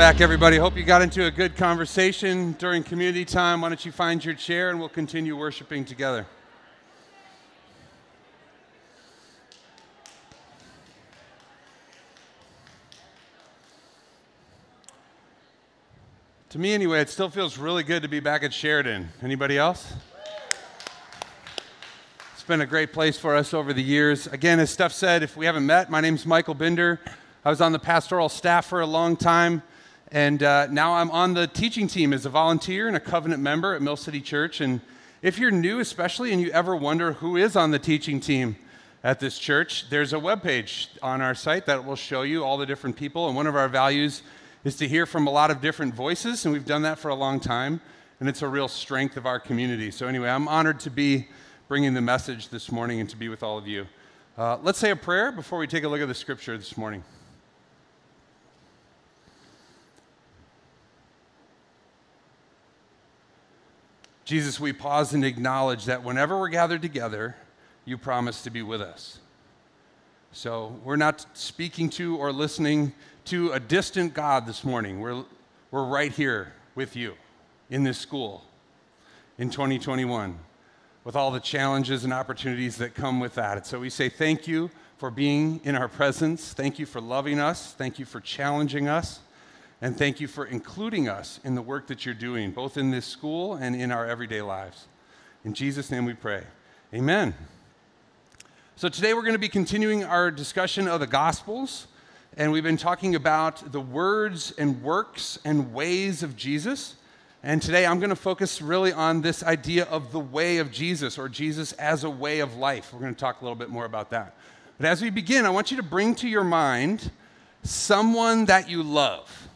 back, everybody. Hope you got into a good conversation during community time. Why don't you find your chair and we'll continue worshiping together. To me, anyway, it still feels really good to be back at Sheridan. Anybody else? It's been a great place for us over the years. Again, as Steph said, if we haven't met, my name's Michael Binder. I was on the pastoral staff for a long time. And uh, now I'm on the teaching team as a volunteer and a covenant member at Mill City Church. And if you're new, especially, and you ever wonder who is on the teaching team at this church, there's a webpage on our site that will show you all the different people. And one of our values is to hear from a lot of different voices, and we've done that for a long time. And it's a real strength of our community. So, anyway, I'm honored to be bringing the message this morning and to be with all of you. Uh, let's say a prayer before we take a look at the scripture this morning. Jesus, we pause and acknowledge that whenever we're gathered together, you promise to be with us. So we're not speaking to or listening to a distant God this morning. We're, we're right here with you in this school in 2021 with all the challenges and opportunities that come with that. And so we say thank you for being in our presence. Thank you for loving us. Thank you for challenging us. And thank you for including us in the work that you're doing, both in this school and in our everyday lives. In Jesus' name we pray. Amen. So today we're going to be continuing our discussion of the Gospels, and we've been talking about the words and works and ways of Jesus. And today I'm going to focus really on this idea of the way of Jesus or Jesus as a way of life. We're going to talk a little bit more about that. But as we begin, I want you to bring to your mind someone that you love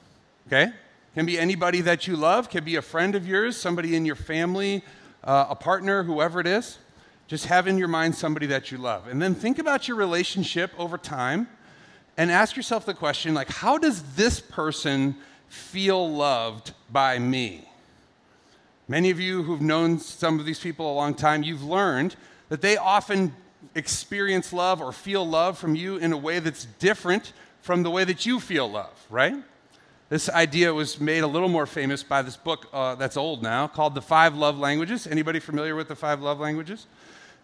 okay? Can be anybody that you love, can be a friend of yours, somebody in your family, uh, a partner, whoever it is. Just have in your mind somebody that you love. And then think about your relationship over time and ask yourself the question like, how does this person feel loved by me? Many of you who've known some of these people a long time, you've learned that they often experience love or feel love from you in a way that's different from the way that you feel love, right? This idea was made a little more famous by this book uh, that's old now called The Five Love Languages. Anybody familiar with the Five Love Languages?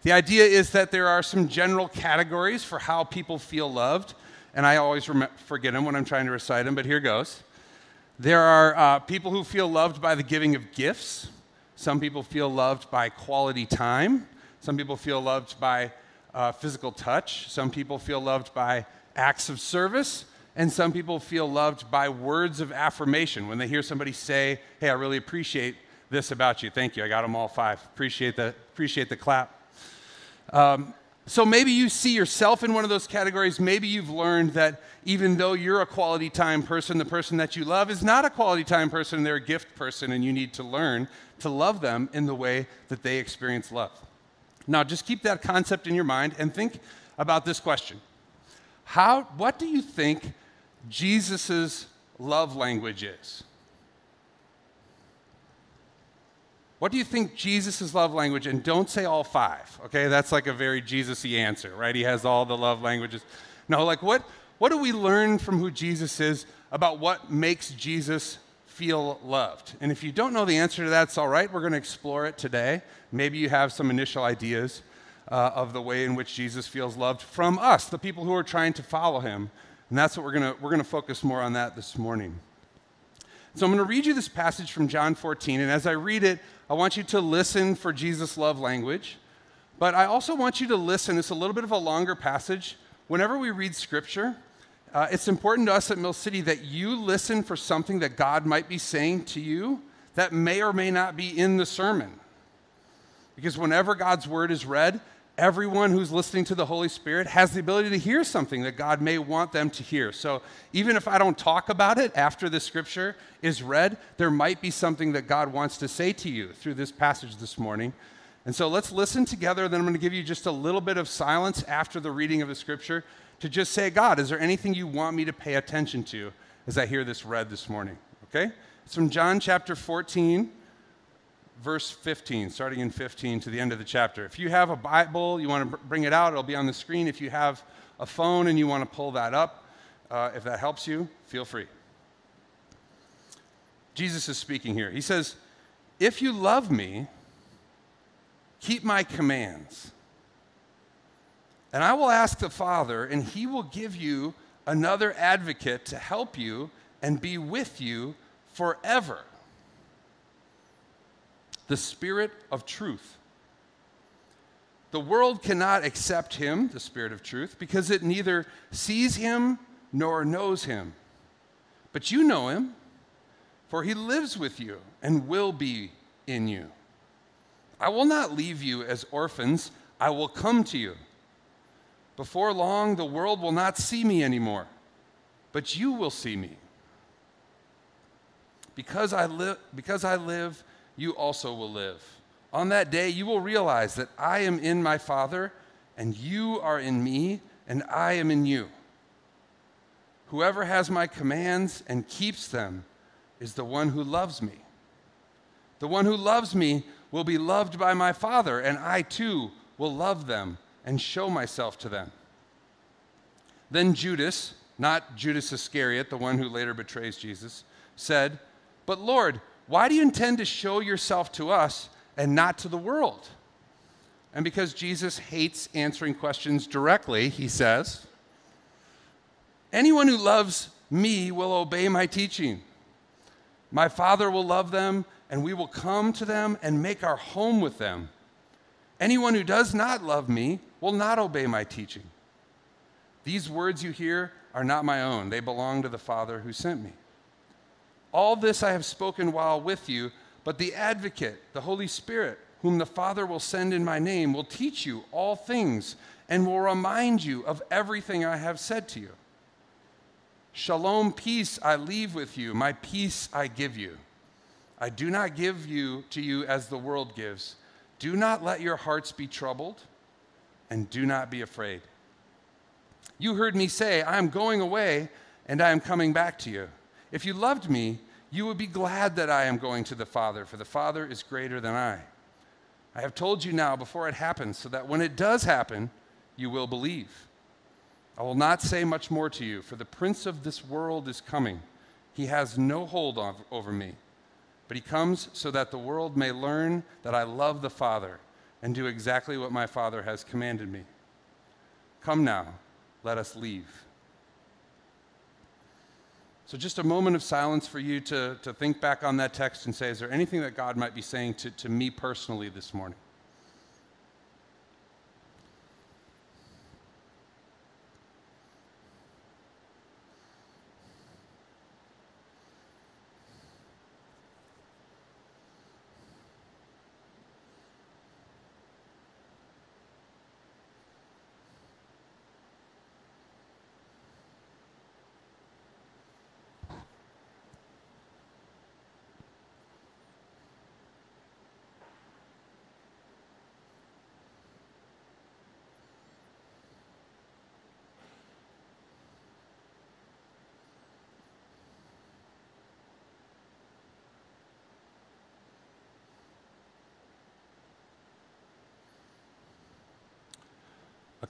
The idea is that there are some general categories for how people feel loved, and I always rem- forget them when I'm trying to recite them, but here goes. There are uh, people who feel loved by the giving of gifts. Some people feel loved by quality time. Some people feel loved by uh, physical touch. Some people feel loved by acts of service. And some people feel loved by words of affirmation when they hear somebody say, Hey, I really appreciate this about you. Thank you. I got them all five. Appreciate the, appreciate the clap. Um, so maybe you see yourself in one of those categories. Maybe you've learned that even though you're a quality time person, the person that you love is not a quality time person, they're a gift person, and you need to learn to love them in the way that they experience love. Now, just keep that concept in your mind and think about this question How, What do you think Jesus' love language is? What do you think Jesus' love language? And don't say all five, okay? That's like a very Jesus y answer, right? He has all the love languages. No, like what, what do we learn from who Jesus is about what makes Jesus feel loved? And if you don't know the answer to that, it's all right. We're going to explore it today. Maybe you have some initial ideas uh, of the way in which Jesus feels loved from us, the people who are trying to follow him and that's what we're going to we're going to focus more on that this morning. So I'm going to read you this passage from John 14 and as I read it, I want you to listen for Jesus love language. But I also want you to listen. It's a little bit of a longer passage. Whenever we read scripture, uh, it's important to us at Mill City that you listen for something that God might be saying to you that may or may not be in the sermon. Because whenever God's word is read, everyone who's listening to the Holy Spirit has the ability to hear something that God may want them to hear. So even if I don't talk about it after the scripture is read, there might be something that God wants to say to you through this passage this morning. And so let's listen together. Then I'm going to give you just a little bit of silence after the reading of the scripture to just say, God, is there anything you want me to pay attention to as I hear this read this morning? Okay? It's from John chapter 14 verse 15, starting in 15 to the end of the chapter. If you have a Bible, you want to bring it out, it'll be on the screen. If you have a phone and you want to pull that up, uh, if that helps you, feel free. Jesus is speaking here. He says, If you love me, keep my commands. And I will ask the Father, and he will give you another advocate to help you and be with you forever. The Spirit of truth. The world cannot accept him, the Spirit of truth, because it neither sees him nor knows him. But you know him, for he lives with you and will be in you. I will not leave you as orphans, I will come to you. Before long, the world will not see me anymore, but you will see me. Because I, li- because I live, you also will live. On that day, you will realize that I am in my Father, and you are in me, and I am in you. Whoever has my commands and keeps them is the one who loves me. The one who loves me will be loved by my Father, and I too will love them and show myself to them. Then Judas, not Judas Iscariot, the one who later betrays Jesus, said, But Lord, why do you intend to show yourself to us and not to the world? And because Jesus hates answering questions directly, he says, Anyone who loves me will obey my teaching. My Father will love them, and we will come to them and make our home with them. Anyone who does not love me will not obey my teaching. These words you hear are not my own, they belong to the Father who sent me. All this I have spoken while with you, but the advocate, the Holy Spirit, whom the Father will send in my name, will teach you all things and will remind you of everything I have said to you. Shalom, peace I leave with you, my peace I give you. I do not give you to you as the world gives. Do not let your hearts be troubled, and do not be afraid. You heard me say, I am going away, and I am coming back to you. If you loved me, you would be glad that I am going to the Father, for the Father is greater than I. I have told you now before it happens, so that when it does happen, you will believe. I will not say much more to you, for the prince of this world is coming. He has no hold over me, but he comes so that the world may learn that I love the Father and do exactly what my Father has commanded me. Come now, let us leave. So, just a moment of silence for you to, to think back on that text and say, is there anything that God might be saying to, to me personally this morning?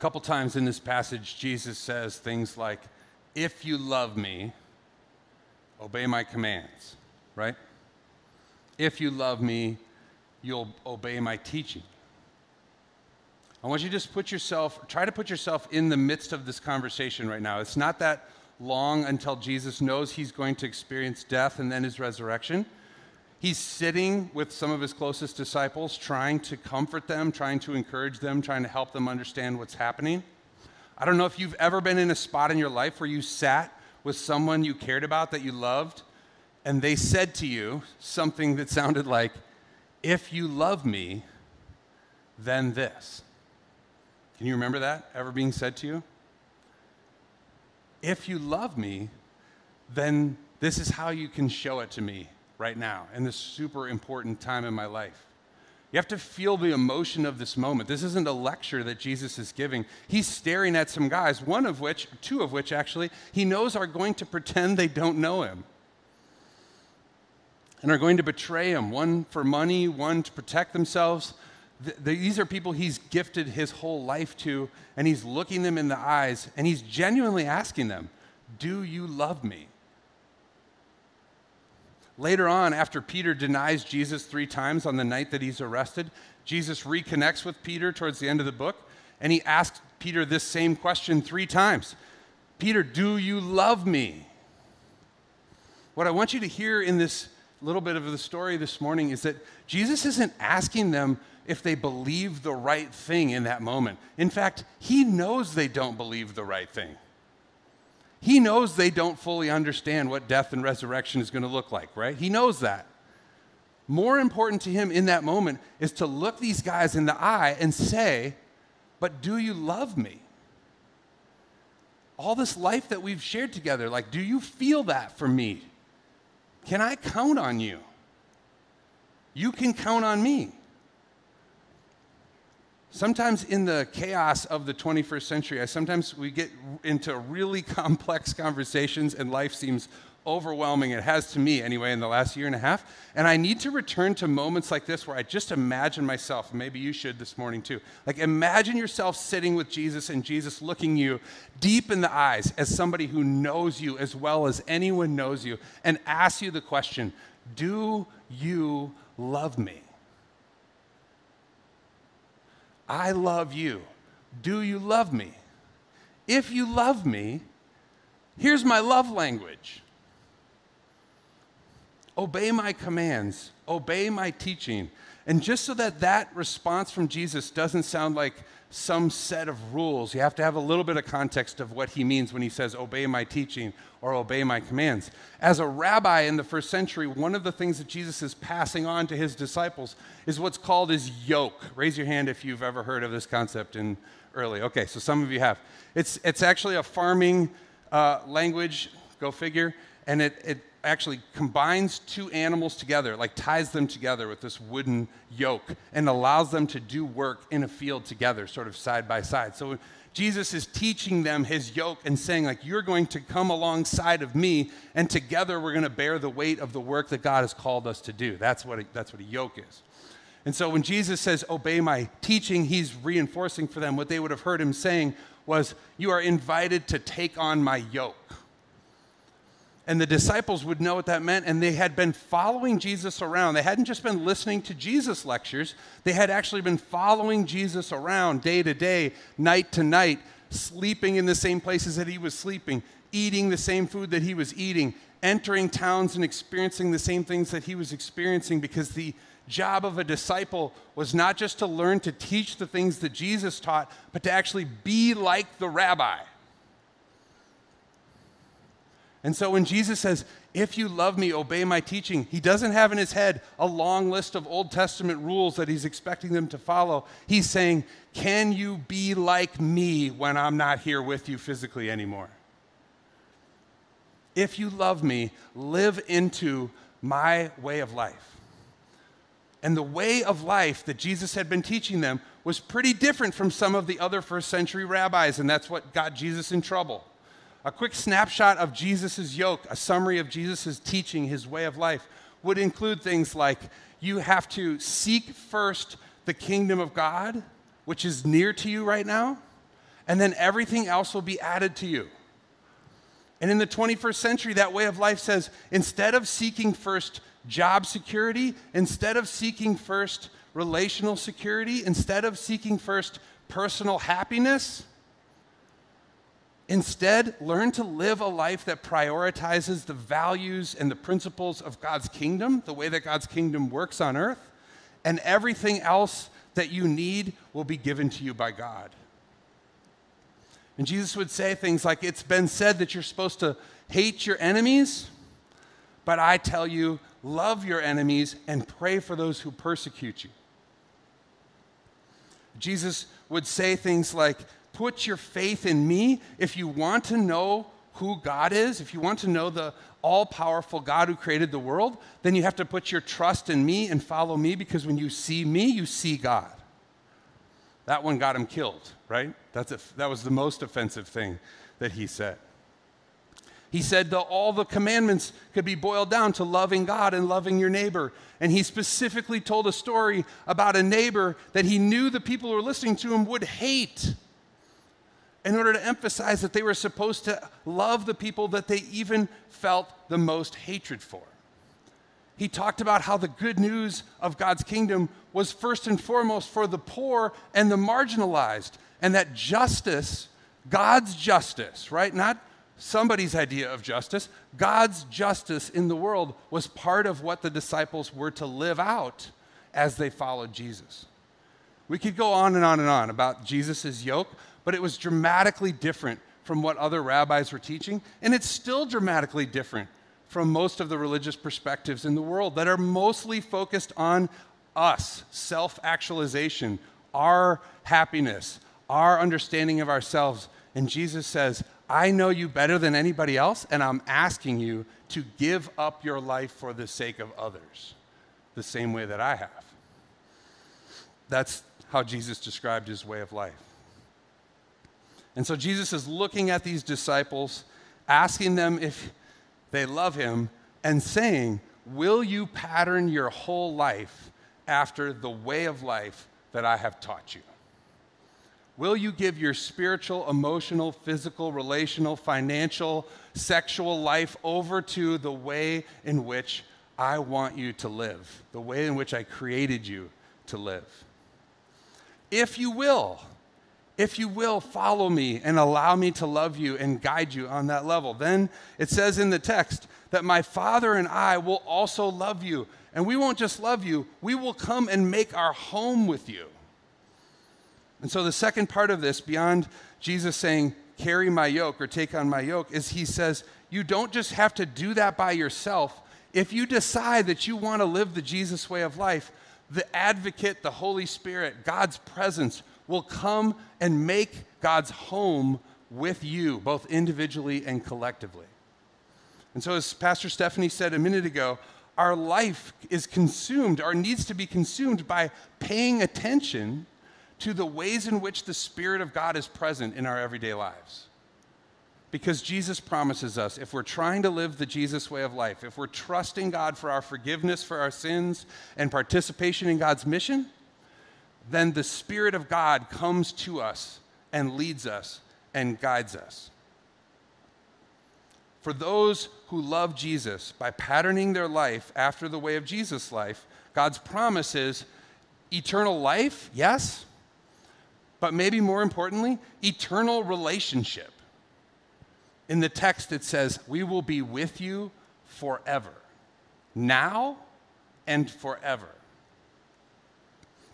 Couple times in this passage, Jesus says things like, If you love me, obey my commands, right? If you love me, you'll obey my teaching. I want you to just put yourself, try to put yourself in the midst of this conversation right now. It's not that long until Jesus knows he's going to experience death and then his resurrection. He's sitting with some of his closest disciples, trying to comfort them, trying to encourage them, trying to help them understand what's happening. I don't know if you've ever been in a spot in your life where you sat with someone you cared about that you loved, and they said to you something that sounded like, If you love me, then this. Can you remember that ever being said to you? If you love me, then this is how you can show it to me right now in this super important time in my life. You have to feel the emotion of this moment. This isn't a lecture that Jesus is giving. He's staring at some guys, one of which, two of which actually, he knows are going to pretend they don't know him and are going to betray him, one for money, one to protect themselves. these are people he's gifted his whole life to, and he's looking them in the eyes, and he's genuinely asking them, Do you love me? Later on, after Peter denies Jesus three times on the night that he's arrested, Jesus reconnects with Peter towards the end of the book, and he asks Peter this same question three times Peter, do you love me? What I want you to hear in this little bit of the story this morning is that Jesus isn't asking them if they believe the right thing in that moment. In fact, he knows they don't believe the right thing. He knows they don't fully understand what death and resurrection is going to look like, right? He knows that. More important to him in that moment is to look these guys in the eye and say, But do you love me? All this life that we've shared together, like, do you feel that for me? Can I count on you? You can count on me. Sometimes in the chaos of the 21st century, I sometimes we get into really complex conversations and life seems overwhelming. It has to me anyway in the last year and a half. And I need to return to moments like this where I just imagine myself, maybe you should this morning too. Like imagine yourself sitting with Jesus and Jesus looking you deep in the eyes as somebody who knows you as well as anyone knows you and asks you the question, "Do you love me?" I love you. Do you love me? If you love me, here's my love language obey my commands, obey my teaching. And just so that that response from Jesus doesn't sound like some set of rules. You have to have a little bit of context of what he means when he says, Obey my teaching or obey my commands. As a rabbi in the first century, one of the things that Jesus is passing on to his disciples is what's called his yoke. Raise your hand if you've ever heard of this concept in early. Okay, so some of you have. It's, it's actually a farming uh, language, go figure, and it, it actually combines two animals together, like ties them together with this wooden yoke, and allows them to do work in a field together, sort of side by side. So Jesus is teaching them his yoke and saying, like, you're going to come alongside of me, and together we're going to bear the weight of the work that God has called us to do. That's what a, that's what a yoke is. And so when Jesus says, obey my teaching, he's reinforcing for them what they would have heard him saying was, you are invited to take on my yoke. And the disciples would know what that meant, and they had been following Jesus around. They hadn't just been listening to Jesus lectures, they had actually been following Jesus around day to day, night to night, sleeping in the same places that he was sleeping, eating the same food that he was eating, entering towns and experiencing the same things that he was experiencing because the job of a disciple was not just to learn to teach the things that Jesus taught, but to actually be like the rabbi. And so when Jesus says, If you love me, obey my teaching, he doesn't have in his head a long list of Old Testament rules that he's expecting them to follow. He's saying, Can you be like me when I'm not here with you physically anymore? If you love me, live into my way of life. And the way of life that Jesus had been teaching them was pretty different from some of the other first century rabbis, and that's what got Jesus in trouble a quick snapshot of Jesus' yoke, a summary of Jesus' teaching, his way of life, would include things like you have to seek first the kingdom of God, which is near to you right now, and then everything else will be added to you. And in the 21st century, that way of life says instead of seeking first job security, instead of seeking first relational security, instead of seeking first personal happiness, Instead, learn to live a life that prioritizes the values and the principles of God's kingdom, the way that God's kingdom works on earth, and everything else that you need will be given to you by God. And Jesus would say things like, It's been said that you're supposed to hate your enemies, but I tell you, love your enemies and pray for those who persecute you. Jesus would say things like, put your faith in me, if you want to know who God is, if you want to know the all powerful God who created the world, then you have to put your trust in me and follow me because when you see me, you see God. That one got him killed, right? That's a, that was the most offensive thing that he said. He said that all the commandments could be boiled down to loving God and loving your neighbor. And he specifically told a story about a neighbor that he knew the people who were listening to him would hate in order to emphasize that they were supposed to love the people that they even felt the most hatred for. he talked about how the good news of God's kingdom was first and foremost for the poor and the marginalized, and that justice, God's justice, right? Not somebody's idea of justice, God's justice in the world was part of what the disciples were to live out as they followed Jesus. We could go on and on and on about Jesus' yoke, but it was dramatically different from what other rabbis were teaching, and it's still dramatically different from most of the religious perspectives in the world that are mostly focused on us, self actualization, our happiness, our understanding of ourselves. And Jesus says, I know you better than anybody else, and I'm asking you to give up your life for the sake of others, the same way that I have. That's how Jesus described his way of life. And so Jesus is looking at these disciples, asking them if they love him, and saying, Will you pattern your whole life after the way of life that I have taught you? Will you give your spiritual, emotional, physical, relational, financial, sexual life over to the way in which I want you to live, the way in which I created you to live? If you will, if you will follow me and allow me to love you and guide you on that level. Then it says in the text that my Father and I will also love you. And we won't just love you, we will come and make our home with you. And so the second part of this, beyond Jesus saying, carry my yoke or take on my yoke, is he says, you don't just have to do that by yourself. If you decide that you want to live the Jesus way of life, the advocate, the Holy Spirit, God's presence will come and make God's home with you, both individually and collectively. And so, as Pastor Stephanie said a minute ago, our life is consumed or needs to be consumed by paying attention to the ways in which the Spirit of God is present in our everyday lives. Because Jesus promises us if we're trying to live the Jesus way of life, if we're trusting God for our forgiveness for our sins and participation in God's mission, then the Spirit of God comes to us and leads us and guides us. For those who love Jesus by patterning their life after the way of Jesus' life, God's promise is eternal life, yes, but maybe more importantly, eternal relationship. In the text, it says, We will be with you forever, now and forever.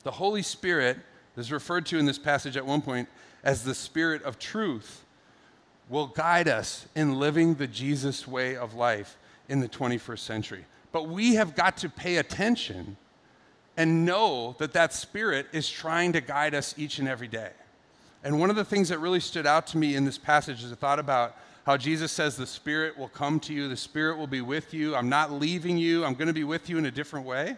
The Holy Spirit is referred to in this passage at one point as the Spirit of truth, will guide us in living the Jesus way of life in the 21st century. But we have got to pay attention and know that that Spirit is trying to guide us each and every day. And one of the things that really stood out to me in this passage is I thought about how Jesus says the Spirit will come to you, the Spirit will be with you. I'm not leaving you, I'm going to be with you in a different way.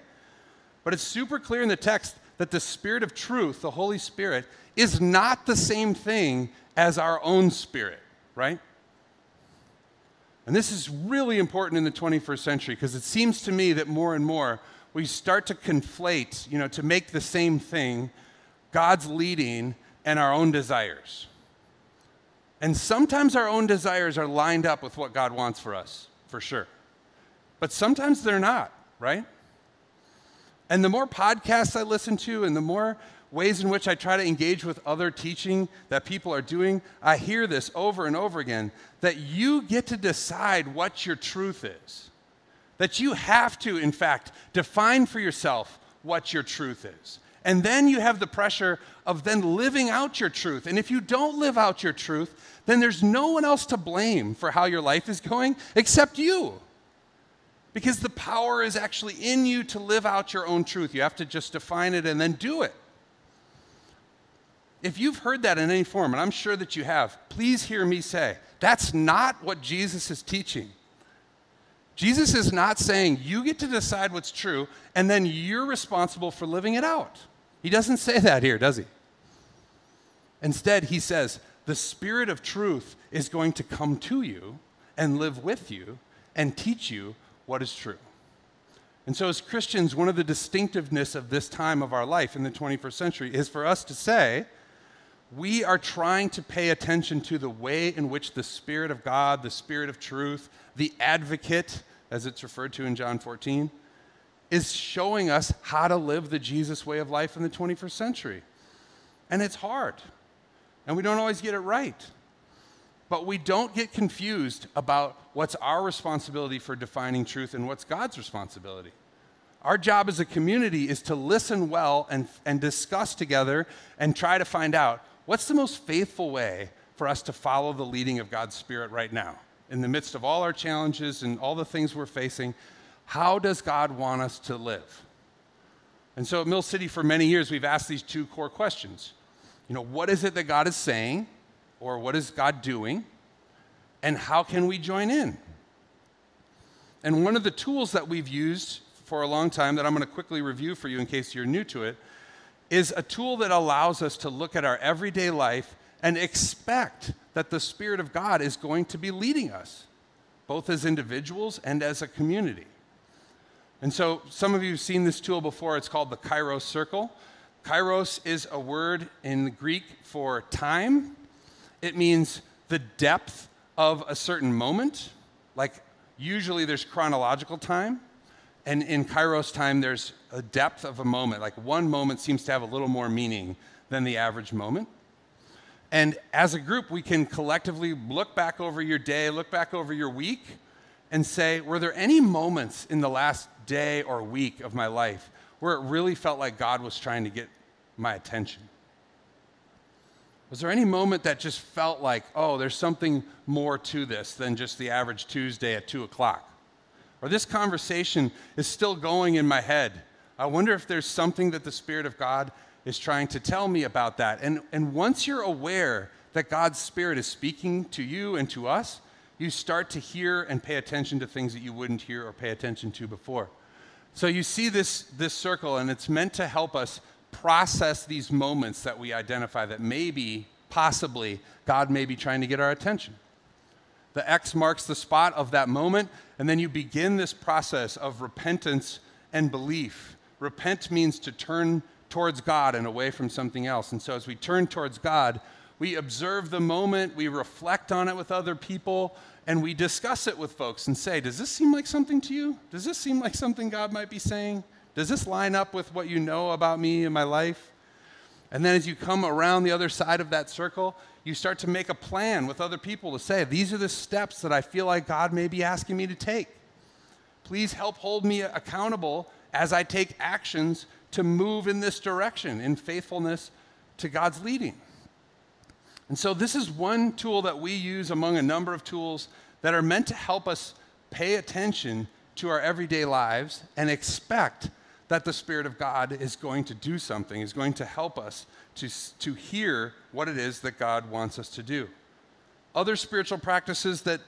But it's super clear in the text that the Spirit of truth, the Holy Spirit, is not the same thing as our own spirit, right? And this is really important in the 21st century because it seems to me that more and more we start to conflate, you know, to make the same thing God's leading and our own desires. And sometimes our own desires are lined up with what God wants for us, for sure. But sometimes they're not, right? And the more podcasts I listen to and the more ways in which I try to engage with other teaching that people are doing, I hear this over and over again that you get to decide what your truth is. That you have to, in fact, define for yourself what your truth is. And then you have the pressure of then living out your truth. And if you don't live out your truth, then there's no one else to blame for how your life is going except you. Because the power is actually in you to live out your own truth. You have to just define it and then do it. If you've heard that in any form, and I'm sure that you have, please hear me say that's not what Jesus is teaching. Jesus is not saying you get to decide what's true and then you're responsible for living it out. He doesn't say that here, does he? Instead, he says the Spirit of truth is going to come to you and live with you and teach you what is true. And so, as Christians, one of the distinctiveness of this time of our life in the 21st century is for us to say, we are trying to pay attention to the way in which the Spirit of God, the Spirit of truth, the advocate, as it's referred to in John 14, is showing us how to live the Jesus way of life in the 21st century. And it's hard, and we don't always get it right. But we don't get confused about what's our responsibility for defining truth and what's God's responsibility. Our job as a community is to listen well and, and discuss together and try to find out what's the most faithful way for us to follow the leading of God's Spirit right now. In the midst of all our challenges and all the things we're facing, how does God want us to live? And so at Mill City, for many years, we've asked these two core questions. You know, what is it that God is saying? Or what is God doing, and how can we join in? And one of the tools that we've used for a long time that I'm going to quickly review for you in case you're new to it is a tool that allows us to look at our everyday life and expect that the Spirit of God is going to be leading us, both as individuals and as a community. And so, some of you have seen this tool before. It's called the Kairos Circle. Kairos is a word in Greek for time, it means the depth of a certain moment. Like, usually there's chronological time, and in Kairos time, there's a depth of a moment. Like, one moment seems to have a little more meaning than the average moment. And as a group, we can collectively look back over your day, look back over your week, and say, were there any moments in the last day or week of my life where it really felt like God was trying to get my attention? Was there any moment that just felt like, oh, there's something more to this than just the average Tuesday at 2 o'clock? Or this conversation is still going in my head. I wonder if there's something that the Spirit of God is trying to tell me about that. And, and once you're aware that God's Spirit is speaking to you and to us, you start to hear and pay attention to things that you wouldn't hear or pay attention to before. So you see this, this circle, and it's meant to help us process these moments that we identify that maybe, possibly, God may be trying to get our attention. The X marks the spot of that moment, and then you begin this process of repentance and belief. Repent means to turn towards God and away from something else. And so as we turn towards God, we observe the moment, we reflect on it with other people, and we discuss it with folks and say, Does this seem like something to you? Does this seem like something God might be saying? Does this line up with what you know about me and my life? And then as you come around the other side of that circle, you start to make a plan with other people to say, These are the steps that I feel like God may be asking me to take. Please help hold me accountable as I take actions to move in this direction in faithfulness to God's leading. And so, this is one tool that we use among a number of tools that are meant to help us pay attention to our everyday lives and expect that the Spirit of God is going to do something, is going to help us to, to hear what it is that God wants us to do. Other spiritual practices that,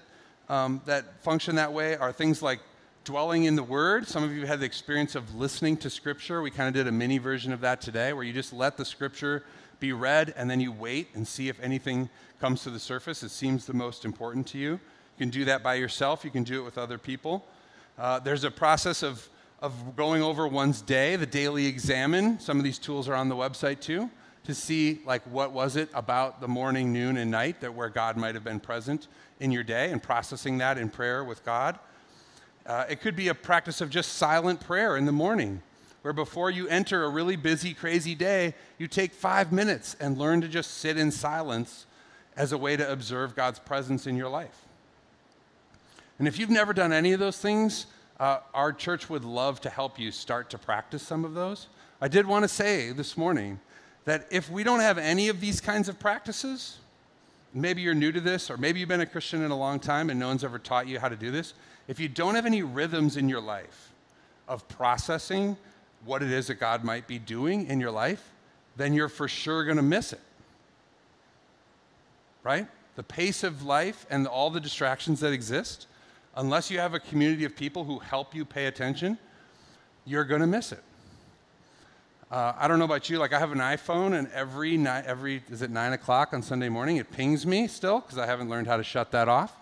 um, that function that way are things like dwelling in the Word. Some of you had the experience of listening to Scripture. We kind of did a mini version of that today, where you just let the Scripture be read and then you wait and see if anything comes to the surface. that seems the most important to you. You can do that by yourself, you can do it with other people. Uh, there's a process of of going over one's day, the daily examen. Some of these tools are on the website too, to see like what was it about the morning, noon, and night that where God might have been present in your day and processing that in prayer with God. Uh, it could be a practice of just silent prayer in the morning, where before you enter a really busy, crazy day, you take five minutes and learn to just sit in silence as a way to observe God's presence in your life. And if you've never done any of those things, uh, our church would love to help you start to practice some of those. I did want to say this morning that if we don't have any of these kinds of practices, maybe you're new to this, or maybe you've been a Christian in a long time and no one's ever taught you how to do this. If you don't have any rhythms in your life of processing what it is that God might be doing in your life, then you're for sure going to miss it. Right? The pace of life and all the distractions that exist unless you have a community of people who help you pay attention, you're going to miss it. Uh, I don't know about you, like I have an iPhone, and every night, every is it nine o'clock on Sunday morning, it pings me still because I haven't learned how to shut that off,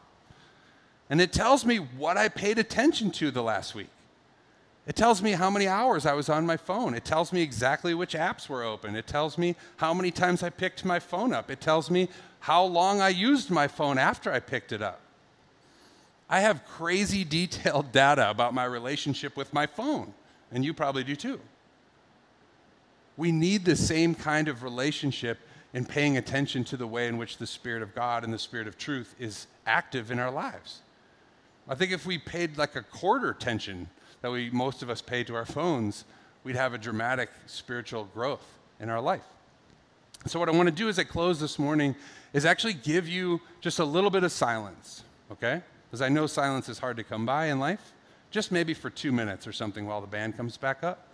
and it tells me what I paid attention to the last week. It tells me how many hours I was on my phone. It tells me exactly which apps were open. It tells me how many times I picked my phone up. It tells me how long I used my phone after I picked it up. I have crazy detailed data about my relationship with my phone and you probably do too. We need the same kind of relationship in paying attention to the way in which the Spirit of God and the Spirit of truth is active in our lives. I think if we paid like a quarter attention that we most of us pay to our phones, we'd have a dramatic spiritual growth in our life. So what I want to do as I close this morning is actually give you just a little bit of silence, okay? Because I know silence is hard to come by in life. Just maybe for 2 minutes or something while the band comes back up.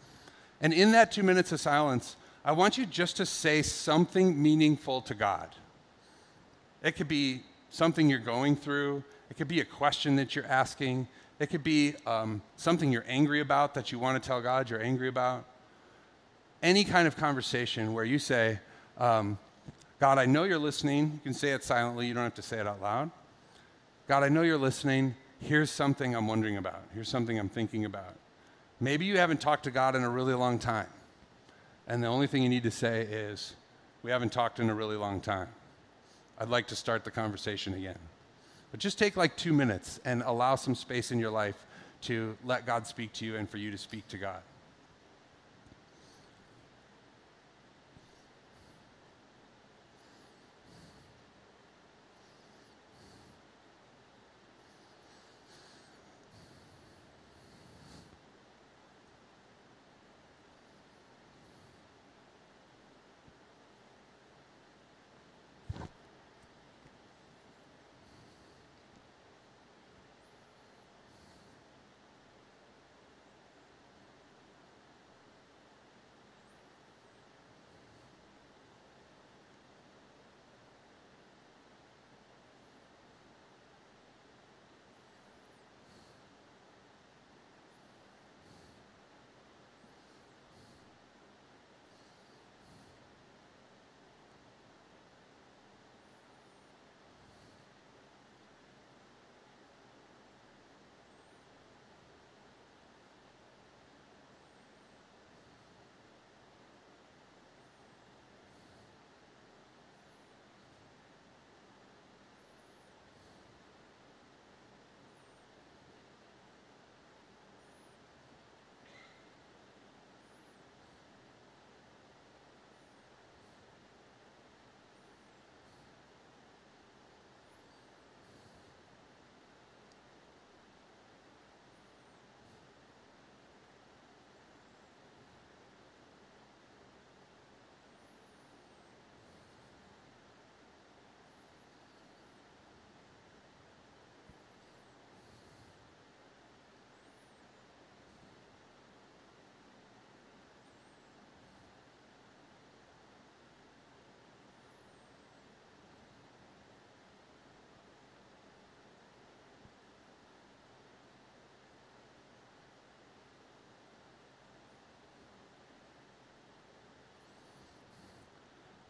And in that 2 minutes of silence, I want you just to say something meaningful to God. It could be something you're going through, it could be a question that you're asking, it could be um, something you're angry about that you want to tell God you're angry about. Any kind of conversation where you say, um, God, I know you're listening. You can say it silently, you don't have to say it out loud. God, I know you're listening. Here's something I'm wondering about. Here's something I'm thinking about. Maybe you haven't talked to God in a really long time. And the only thing you need to say is, We haven't talked in a really long time. I'd like to start the conversation again. But just take like two minutes and allow some space in your life to let God speak to you and for you to speak to God.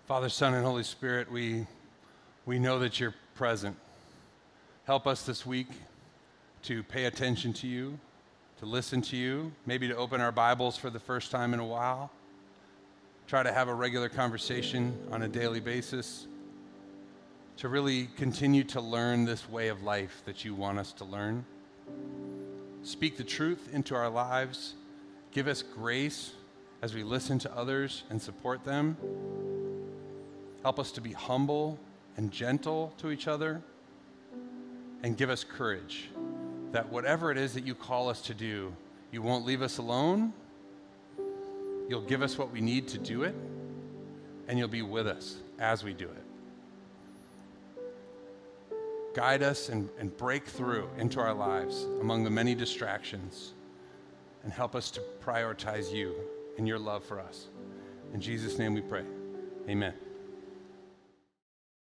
Father, Son, and Holy Spirit, we, we know that you're present. Help us this week to pay attention to you, to listen to you, maybe to open our Bibles for the first time in a while, try to have a regular conversation on a daily basis, to really continue to learn this way of life that you want us to learn. Speak the truth into our lives. Give us grace as we listen to others and support them. Help us to be humble and gentle to each other. And give us courage that whatever it is that you call us to do, you won't leave us alone. You'll give us what we need to do it, and you'll be with us as we do it. Guide us and, and break through into our lives among the many distractions, and help us to prioritize you and your love for us. In Jesus' name we pray. Amen.